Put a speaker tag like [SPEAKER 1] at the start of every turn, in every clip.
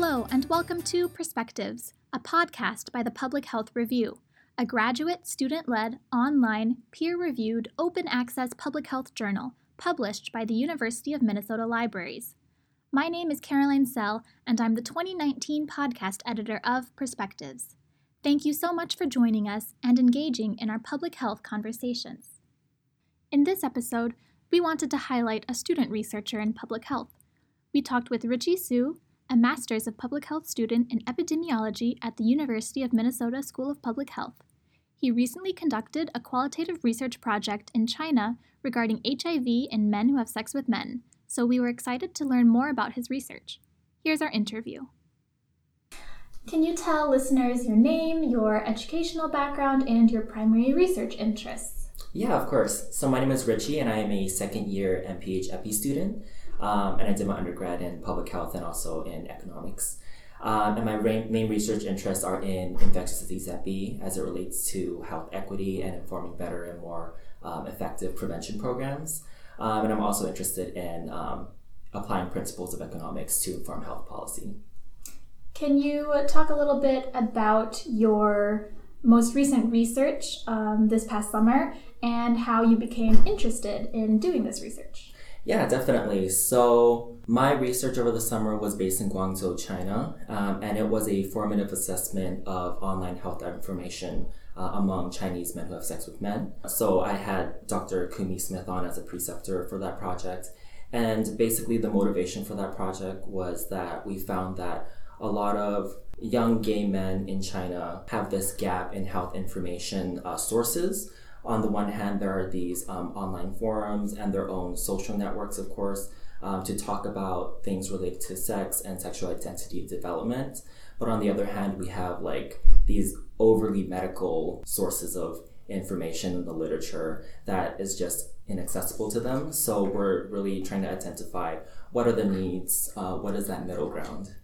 [SPEAKER 1] Hello, and welcome to Perspectives, a podcast by the Public Health Review, a graduate, student led, online, peer reviewed, open access public health journal published by the University of Minnesota Libraries. My name is Caroline Sell, and I'm the 2019 podcast editor of Perspectives. Thank you so much for joining us and engaging in our public health conversations. In this episode, we wanted to highlight a student researcher in public health. We talked with Richie Xu, a Master's of Public Health student in epidemiology at the University of Minnesota School of Public Health. He recently conducted a qualitative research project in China regarding HIV in men who have sex with men, so we were excited to learn more about his research. Here's our interview. Can you tell listeners your name, your educational background, and your primary research interests?
[SPEAKER 2] Yeah, of course. So my name is Richie, and I am a second year MPH Epi student. Um, and I did my undergrad in public health and also in economics. Um, and my main research interests are in infectious disease B as it relates to health equity and informing better and more um, effective prevention programs. Um, and I'm also interested in um, applying principles of economics to inform health policy.
[SPEAKER 1] Can you talk a little bit about your most recent research um, this past summer and how you became interested in doing this research?
[SPEAKER 2] Yeah, definitely. So, my research over the summer was based in Guangzhou, China, um, and it was a formative assessment of online health information uh, among Chinese men who have sex with men. So, I had Dr. Kumi Smith on as a preceptor for that project. And basically, the motivation for that project was that we found that a lot of young gay men in China have this gap in health information uh, sources on the one hand, there are these um, online forums and their own social networks, of course, um, to talk about things related to sex and sexual identity development. But on the other hand, we have like these overly medical sources of information in the literature that is just inaccessible to them. So we're really trying to identify what are the needs, uh, what is that middle ground.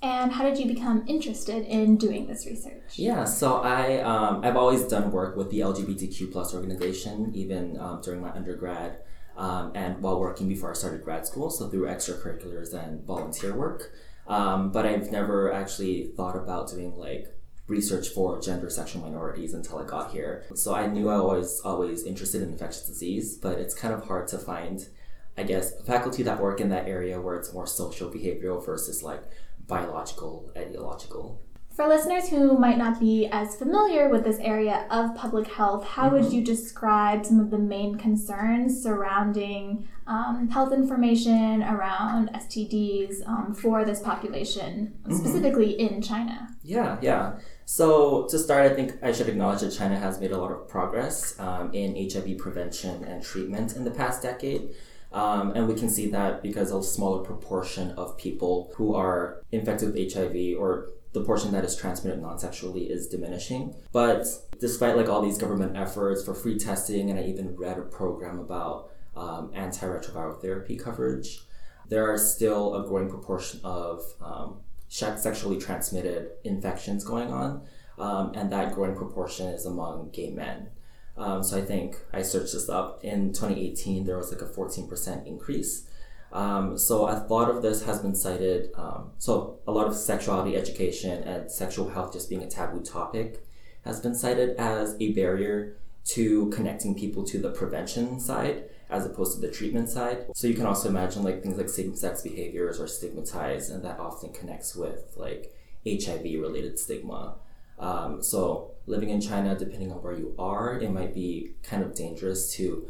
[SPEAKER 1] And how did you become interested in doing this research?
[SPEAKER 2] Yeah, so I um, I've always done work with the LGBTQ plus organization, even um, during my undergrad um, and while working before I started grad school. So through extracurriculars and volunteer work, um, but I've never actually thought about doing like research for gender sexual minorities until I got here. So I knew I was always interested in infectious disease, but it's kind of hard to find. I guess faculty that work in that area where it's more social behavioral versus like biological, ideological.
[SPEAKER 1] For listeners who might not be as familiar with this area of public health, how mm-hmm. would you describe some of the main concerns surrounding um, health information around STDs um, for this population, mm-hmm. specifically in China?
[SPEAKER 2] Yeah, yeah. So, to start, I think I should acknowledge that China has made a lot of progress um, in HIV prevention and treatment in the past decade. Um, and we can see that because a smaller proportion of people who are infected with HIV or the portion that is transmitted non-sexually is diminishing. But despite like all these government efforts for free testing, and I even read a program about um, antiretroviral therapy coverage, there are still a growing proportion of um, sexually transmitted infections going on, um, and that growing proportion is among gay men. Um, so I think I searched this up. In 2018, there was like a 14% increase. Um, so a lot of this has been cited. Um, so a lot of sexuality education and sexual health just being a taboo topic has been cited as a barrier to connecting people to the prevention side as opposed to the treatment side. So you can also imagine like things like same-sex behaviors are stigmatized, and that often connects with like HIV-related stigma. Um, so living in China, depending on where you are, it might be kind of dangerous to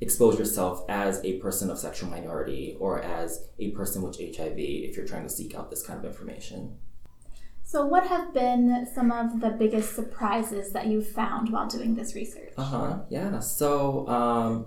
[SPEAKER 2] expose yourself as a person of sexual minority or as a person with HIV if you're trying to seek out this kind of information.
[SPEAKER 1] So, what have been some of the biggest surprises that you've found while doing this research?
[SPEAKER 2] Uh huh. Yeah. So, um,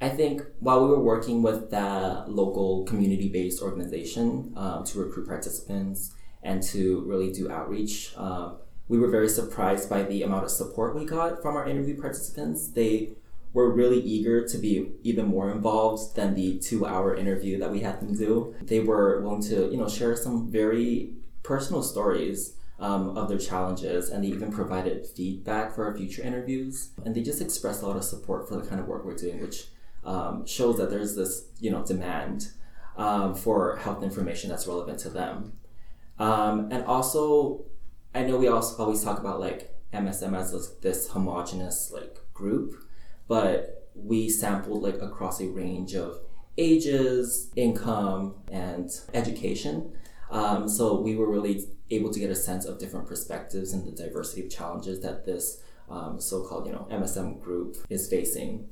[SPEAKER 2] I think while we were working with that local community based organization um, to recruit participants and to really do outreach, um, we were very surprised by the amount of support we got from our interview participants. They were really eager to be even more involved than the two hour interview that we had them do. They were willing to, you know, share some very personal stories um, of their challenges and they even provided feedback for our future interviews. And they just expressed a lot of support for the kind of work we're doing, which um, shows that there's this, you know, demand um, for health information that's relevant to them. Um, and also, I know we also always talk about like MSM as this homogenous like group, but we sampled like across a range of ages, income, and education. Um, so we were really able to get a sense of different perspectives and the diversity of challenges that this um, so-called you know MSM group is facing.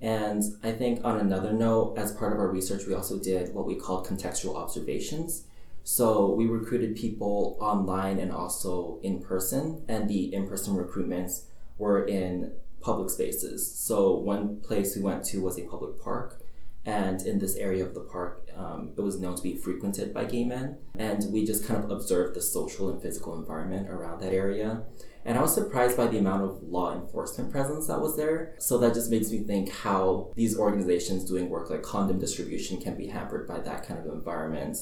[SPEAKER 2] And I think on another note, as part of our research, we also did what we called contextual observations. So we recruited people online and also in person, and the in-person recruitments were in public spaces. So one place we went to was a public park, and in this area of the park, um, it was known to be frequented by gay men. And we just kind of observed the social and physical environment around that area. And I was surprised by the amount of law enforcement presence that was there. So that just makes me think how these organizations doing work like condom distribution can be hampered by that kind of environment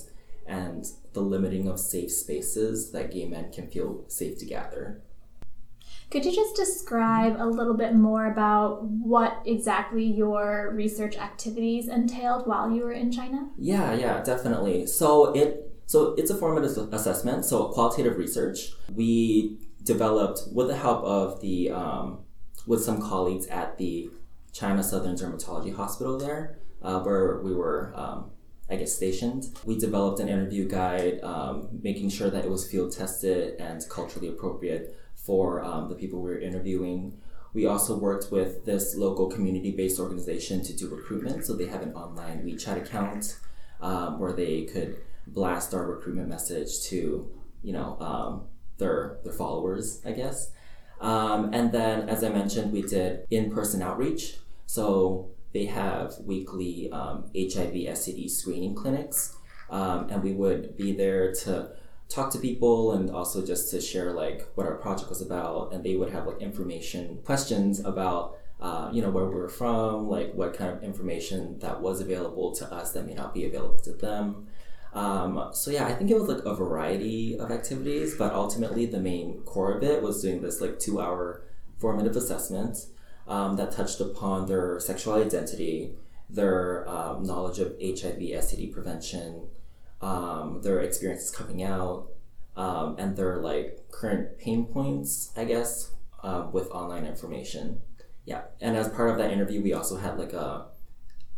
[SPEAKER 2] and the limiting of safe spaces that gay men can feel safe to gather.
[SPEAKER 1] Could you just describe a little bit more about what exactly your research activities entailed while you were in China?
[SPEAKER 2] Yeah, yeah, definitely. So it so it's a formative assessment, so qualitative research. We developed with the help of the um, with some colleagues at the China Southern Dermatology Hospital there, uh, where we were um, I guess, stationed. We developed an interview guide, um, making sure that it was field tested and culturally appropriate for um, the people we were interviewing. We also worked with this local community based organization to do recruitment. So they have an online WeChat account um, where they could blast our recruitment message to, you know, um, their, their followers, I guess. Um, and then, as I mentioned, we did in person outreach. So they have weekly um, HIV STD screening clinics, um, and we would be there to talk to people and also just to share like what our project was about, and they would have like information questions about. Uh, you know where we're from, like what kind of information that was available to us that may not be available to them. Um, so yeah, I think it was like a variety of activities, but ultimately the main core of it was doing this like two-hour formative assessment um, that touched upon their sexual identity, their um, knowledge of HIV, STD prevention, um, their experiences coming out, um, and their like current pain points, I guess, uh, with online information. Yeah, and as part of that interview, we also had like a,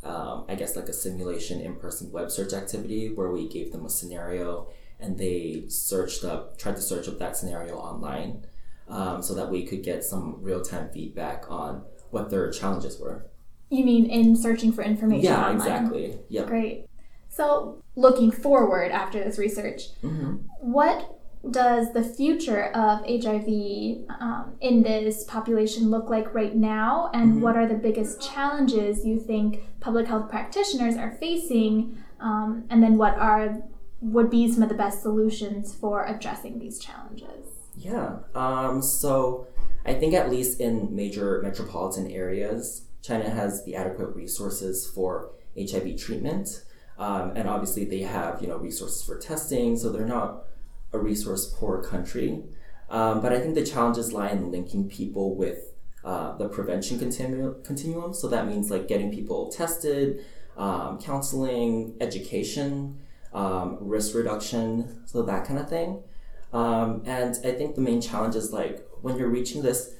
[SPEAKER 2] um, I guess like a simulation in-person web search activity where we gave them a scenario and they searched up, tried to search up that scenario online um, so that we could get some real time feedback on what their challenges were.
[SPEAKER 1] You mean in searching for information?
[SPEAKER 2] Yeah,
[SPEAKER 1] online?
[SPEAKER 2] exactly. Yeah.
[SPEAKER 1] Great. So, looking forward after this research,
[SPEAKER 2] mm-hmm.
[SPEAKER 1] what does the future of HIV um, in this population look like right now? And mm-hmm. what are the biggest challenges you think public health practitioners are facing? Um, and then, what are would be some of the best solutions for addressing these challenges?
[SPEAKER 2] Yeah. Um, so I think at least in major metropolitan areas, China has the adequate resources for HIV treatment. Um, and obviously they have, you know, resources for testing, so they're not a resource poor country. Um, but I think the challenges lie in linking people with uh, the prevention continu- continuum. So that means like getting people tested, um, counseling, education, um, risk reduction, so that kind of thing. Um, and I think the main challenge is like when you're reaching this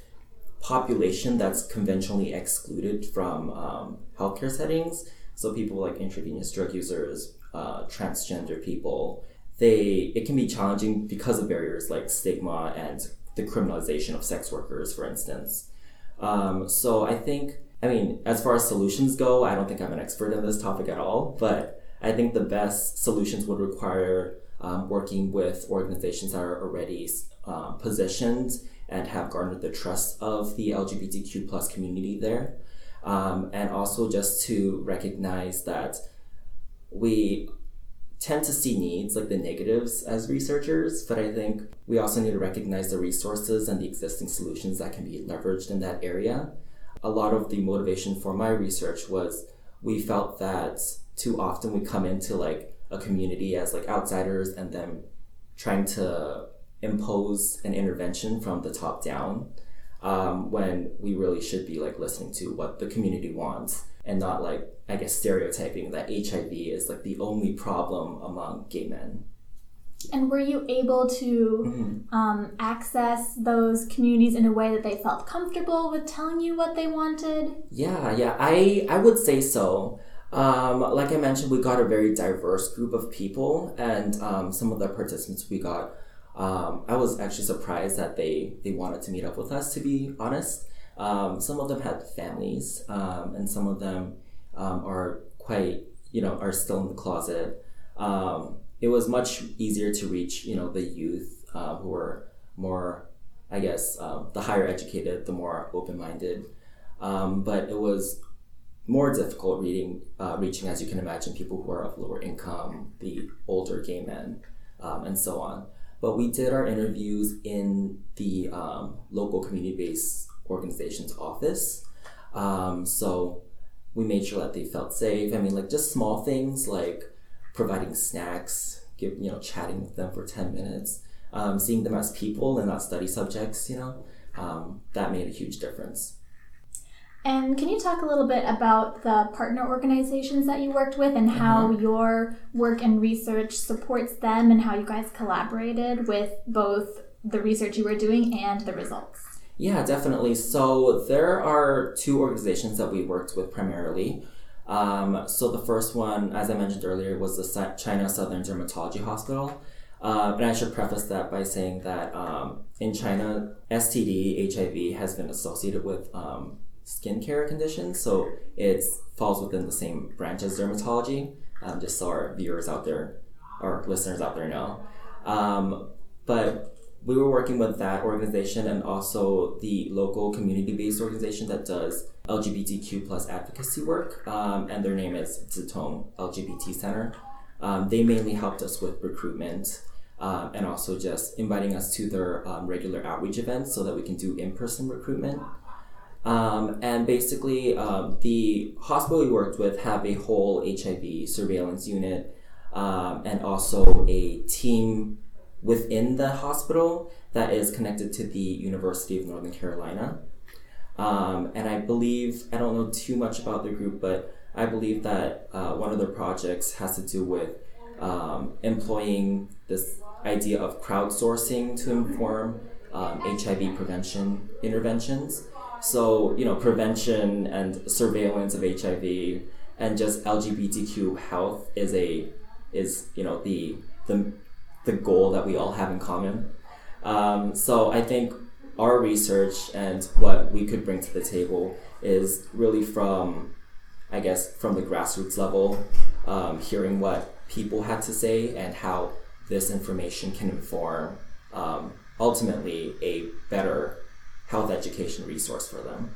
[SPEAKER 2] population that's conventionally excluded from um, healthcare settings, so people like intravenous drug users, uh, transgender people, they it can be challenging because of barriers like stigma and the criminalization of sex workers, for instance. Um, so I think, I mean, as far as solutions go, I don't think I'm an expert in this topic at all, but I think the best solutions would require um, working with organizations that are already um, positioned and have garnered the trust of the LGBTQ plus community there. Um, and also just to recognize that we tend to see needs like the negatives as researchers, but I think we also need to recognize the resources and the existing solutions that can be leveraged in that area. A lot of the motivation for my research was we felt that too often we come into like a community as like outsiders and then trying to impose an intervention from the top down um, when we really should be like listening to what the community wants and not like I guess stereotyping that HIV is like the only problem among gay men.
[SPEAKER 1] And were you able to
[SPEAKER 2] Mm-hmm.
[SPEAKER 1] um, access those communities in a way that they felt comfortable with telling you what they wanted?
[SPEAKER 2] Yeah, yeah, I I would say so. Um, like I mentioned, we got a very diverse group of people, and um, some of the participants we got, um, I was actually surprised that they they wanted to meet up with us. To be honest, um, some of them had families, um, and some of them um, are quite you know are still in the closet. It was much easier to reach you know the youth uh, who were more, I guess, the higher educated, the more open minded. But it was more difficult reading, uh, reaching, as you can imagine, people who are of lower income, the older gay men, um, and so on. But we did our interviews in the um, local community-based organization's office. Um, so we made sure that they felt safe. I mean, like just small things like providing snacks, give you know, chatting with them for ten minutes, um, seeing them as people and not study subjects. You know, um, that made a huge difference.
[SPEAKER 1] And can you talk a little bit about the partner organizations that you worked with and how your work and research supports them and how you guys collaborated with both the research you were doing and the results?
[SPEAKER 2] Yeah, definitely. So there are two organizations that we worked with primarily. Um, so the first one, as I mentioned earlier, was the China Southern Dermatology Hospital. Uh, and I should preface that by saying that um, in China, STD, HIV has been associated with um, skincare conditions. So it falls within the same branch as dermatology, um, just so our viewers out there, or listeners out there know. Um, but we were working with that organization and also the local community-based organization that does LGBTQ plus advocacy work, um, and their name is Zhitong LGBT Center. Um, they mainly helped us with recruitment um, and also just inviting us to their um, regular outreach events so that we can do in-person recruitment. Um, and basically, um, the hospital we worked with have a whole HIV surveillance unit um, and also a team within the hospital that is connected to the University of Northern Carolina. Um, and I believe, I don't know too much about the group, but I believe that uh, one of their projects has to do with um, employing this idea of crowdsourcing to inform um, HIV prevention interventions. So, you know, prevention and surveillance of HIV and just LGBTQ health is a is you know the the the goal that we all have in common. Um, so I think our research and what we could bring to the table is really from, I guess, from the grassroots level, um, hearing what people had to say and how this information can inform um, ultimately a better health education resource for them.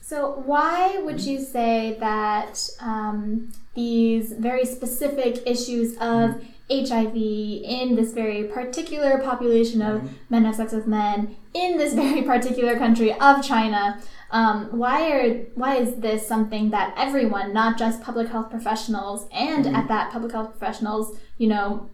[SPEAKER 1] So, why would you say that um, these very specific issues of HIV in this very particular population of men have sex with men in this very particular country of China? Um, why are why is this something that everyone, not just public health professionals, and at that public health professionals, you know,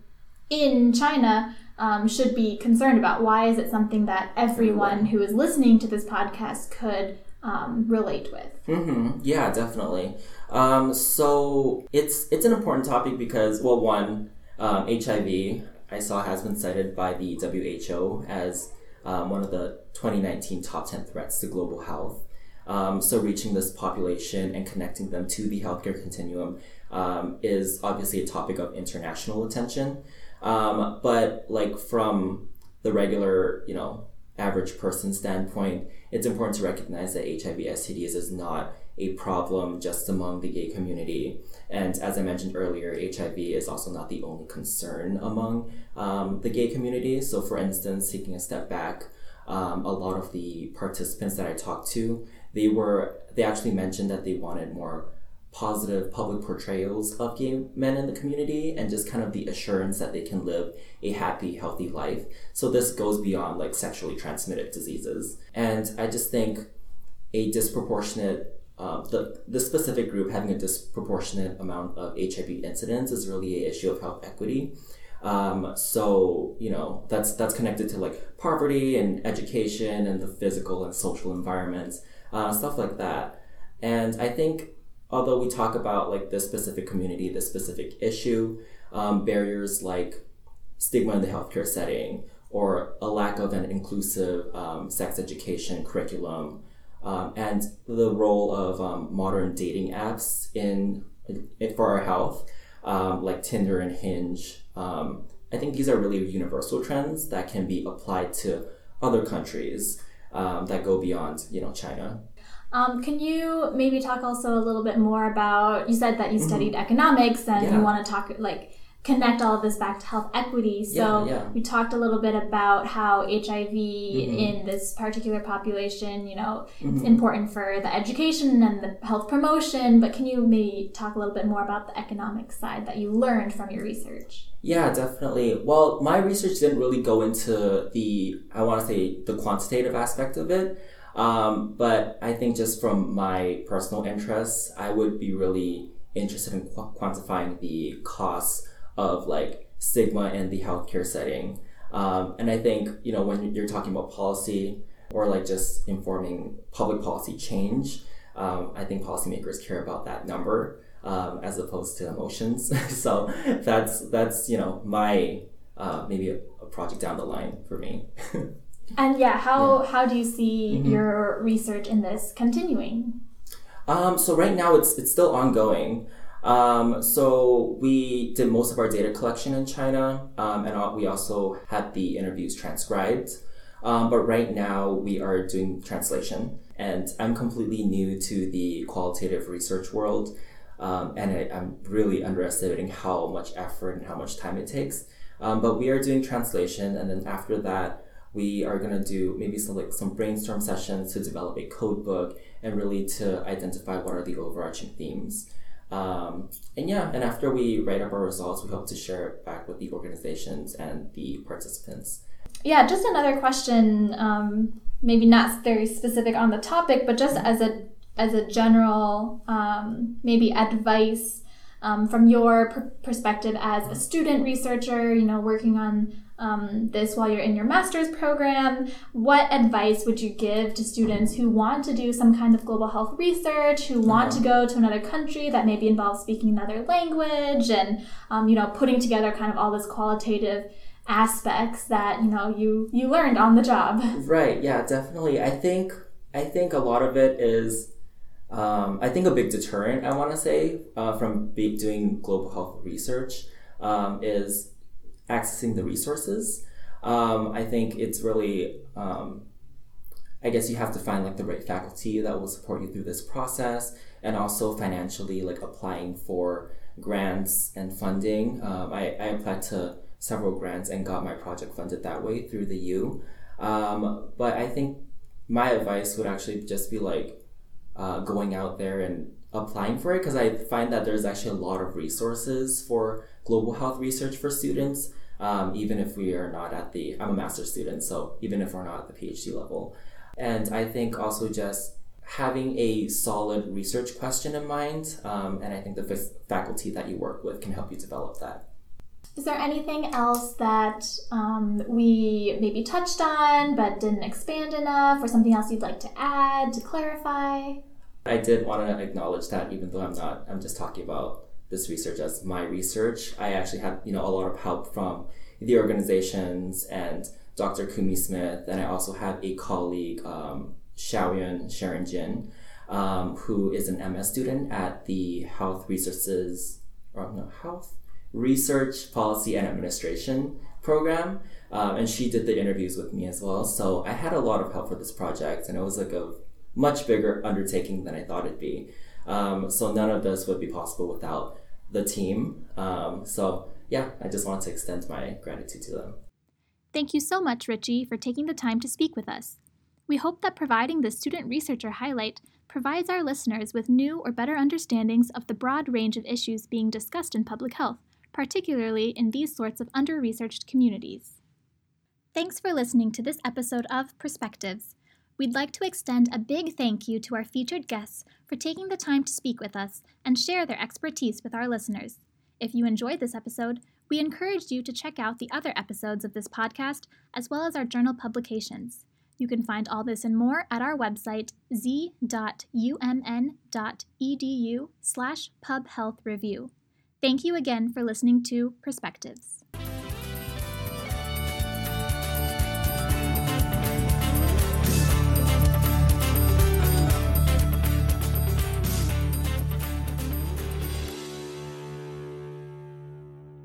[SPEAKER 1] in China, um, should be concerned about? Why is it something that everyone who is listening to this podcast could um, relate with?
[SPEAKER 2] Mm-hmm. Yeah, definitely. Um, so it's it's an important topic because well, one, um, HIV I saw has been cited by the WHO as um, one of the 2019 top 10 threats to global health. Um, so reaching this population and connecting them to the healthcare continuum um, is obviously a topic of international attention. Um, but like from the regular, you know, average person standpoint, it's important to recognize that HIV STDs is not a problem just among the gay community. And as I mentioned earlier, HIV is also not the only concern among um, the gay community. So, for instance, taking a step back, um, a lot of the participants that I talked to, they were they actually mentioned that they wanted more positive public portrayals of gay men in the community and just kind of the assurance that they can live a happy, healthy life. So this goes beyond like sexually transmitted diseases. And I just think a disproportionate um, the, the specific group having a disproportionate amount of HIV incidence is really an issue of health equity. Um, so you know that's that's connected to like poverty and education and the physical and social environments, uh, stuff like that. And I think although we talk about like this specific community, this specific issue, um, barriers like stigma in the healthcare setting or a lack of an inclusive um, sex education curriculum um, and the role of um, modern dating apps in, in for our health um, like tinder and hinge um, i think these are really universal trends that can be applied to other countries that go beyond you know china
[SPEAKER 1] um, can you maybe talk also a little bit more about? You said that you mm-hmm. studied mm-hmm. economics and yeah. you want to talk like connect all of this back to health equity. So yeah, yeah. you talked a little bit about how HIV mm-hmm. in this particular population, you know, mm-hmm. it's important for the education and the health promotion. But can you maybe talk a little bit more about the economic side that you learned from your research?
[SPEAKER 2] Yeah, definitely. Well, my research didn't really go into the I want to say the quantitative aspect of it. Um, but I think just from my personal interests, I would be really interested in qu- quantifying the costs of like stigma in the healthcare setting. Um, and I think, you know, when you're talking about policy or like just informing public policy change, um, I think policymakers care about that number um, as opposed to emotions. so that's, that's, you know, my uh, maybe a, a project down the line for me.
[SPEAKER 1] And yeah, how yeah. how do you see mm-hmm. your research in this continuing?
[SPEAKER 2] Um, so right now it's it's still ongoing. Um, so we did most of our data collection in China, um, and we also had the interviews transcribed. Um, but right now we are doing translation, and I'm completely new to the qualitative research world, um, and I, am really underestimating how much effort and how much time it takes. Um, but we are doing translation, and then after that, we are going to do maybe some like some brainstorm sessions to develop a code book and really to identify what are the overarching themes. Um, and yeah and after we write up our results we hope to share it back with the organizations and the participants.
[SPEAKER 1] Yeah just another question um, maybe not very specific on the topic but just as a as a general um, maybe advice um, from your pr- perspective as a student researcher you know working on um, this while you're in your master's program. What advice would you give to students who want to do some kind of global health research, who want uh-huh. to go to another country that maybe involves speaking another language, and um, you know putting together kind of all this qualitative aspects that you know you you learned on the job?
[SPEAKER 2] Right. Yeah. Definitely. I think I think a lot of it is. Um, I think a big deterrent I want to say uh, from be- doing global health research um, is accessing the resources. Um, I think it's really, um, I guess you have to find like the right faculty that will support you through this process, and also financially like applying for grants and funding. Um, I, I applied to several grants and got my project funded that way through the U. Um, but I think my advice would actually just be like uh, going out there and applying for it because I find that there's actually a lot of resources for global health research for students, um, even if we are not at the, I'm a master's student, so even if we're not at the PhD level. And I think also just having a solid research question in mind, um, and I think the f- faculty that you work with can help you develop that.
[SPEAKER 1] Is there anything else that um, we maybe touched on but didn't expand enough, or something else you'd like to add to clarify?
[SPEAKER 2] I did want to acknowledge that even though I'm not, I'm just talking about this research as my research. I actually had you know a lot of help from the organizations and Dr. Kumi Smith, and I also have a colleague, um, Xiaoyuan Sharon Jin, um, who is an MS student at the Health Resources or no Health Research Policy and Administration program. Um, and she did the interviews with me as well. So I had a lot of help for this project, and it was like a much bigger undertaking than I thought it'd be. Um, so none of this would be possible without the team. Um, so yeah, I just want to extend my gratitude to them.
[SPEAKER 1] Thank you so much, Richie, for taking the time to speak with us. We hope that providing the student researcher highlight provides our listeners with new or better understandings of the broad range of issues being discussed in public health, particularly in these sorts of under researched communities. Thanks for listening to this episode of Perspectives. We'd like to extend a big thank you to our featured guests for taking the time to speak with us and share their expertise with our listeners. If you enjoyed this episode, we encourage you to check out the other episodes of this podcast as well as our journal publications. You can find all this and more at our website z.umn.edu slash pubhealthreview. Thank you again for listening to Perspectives.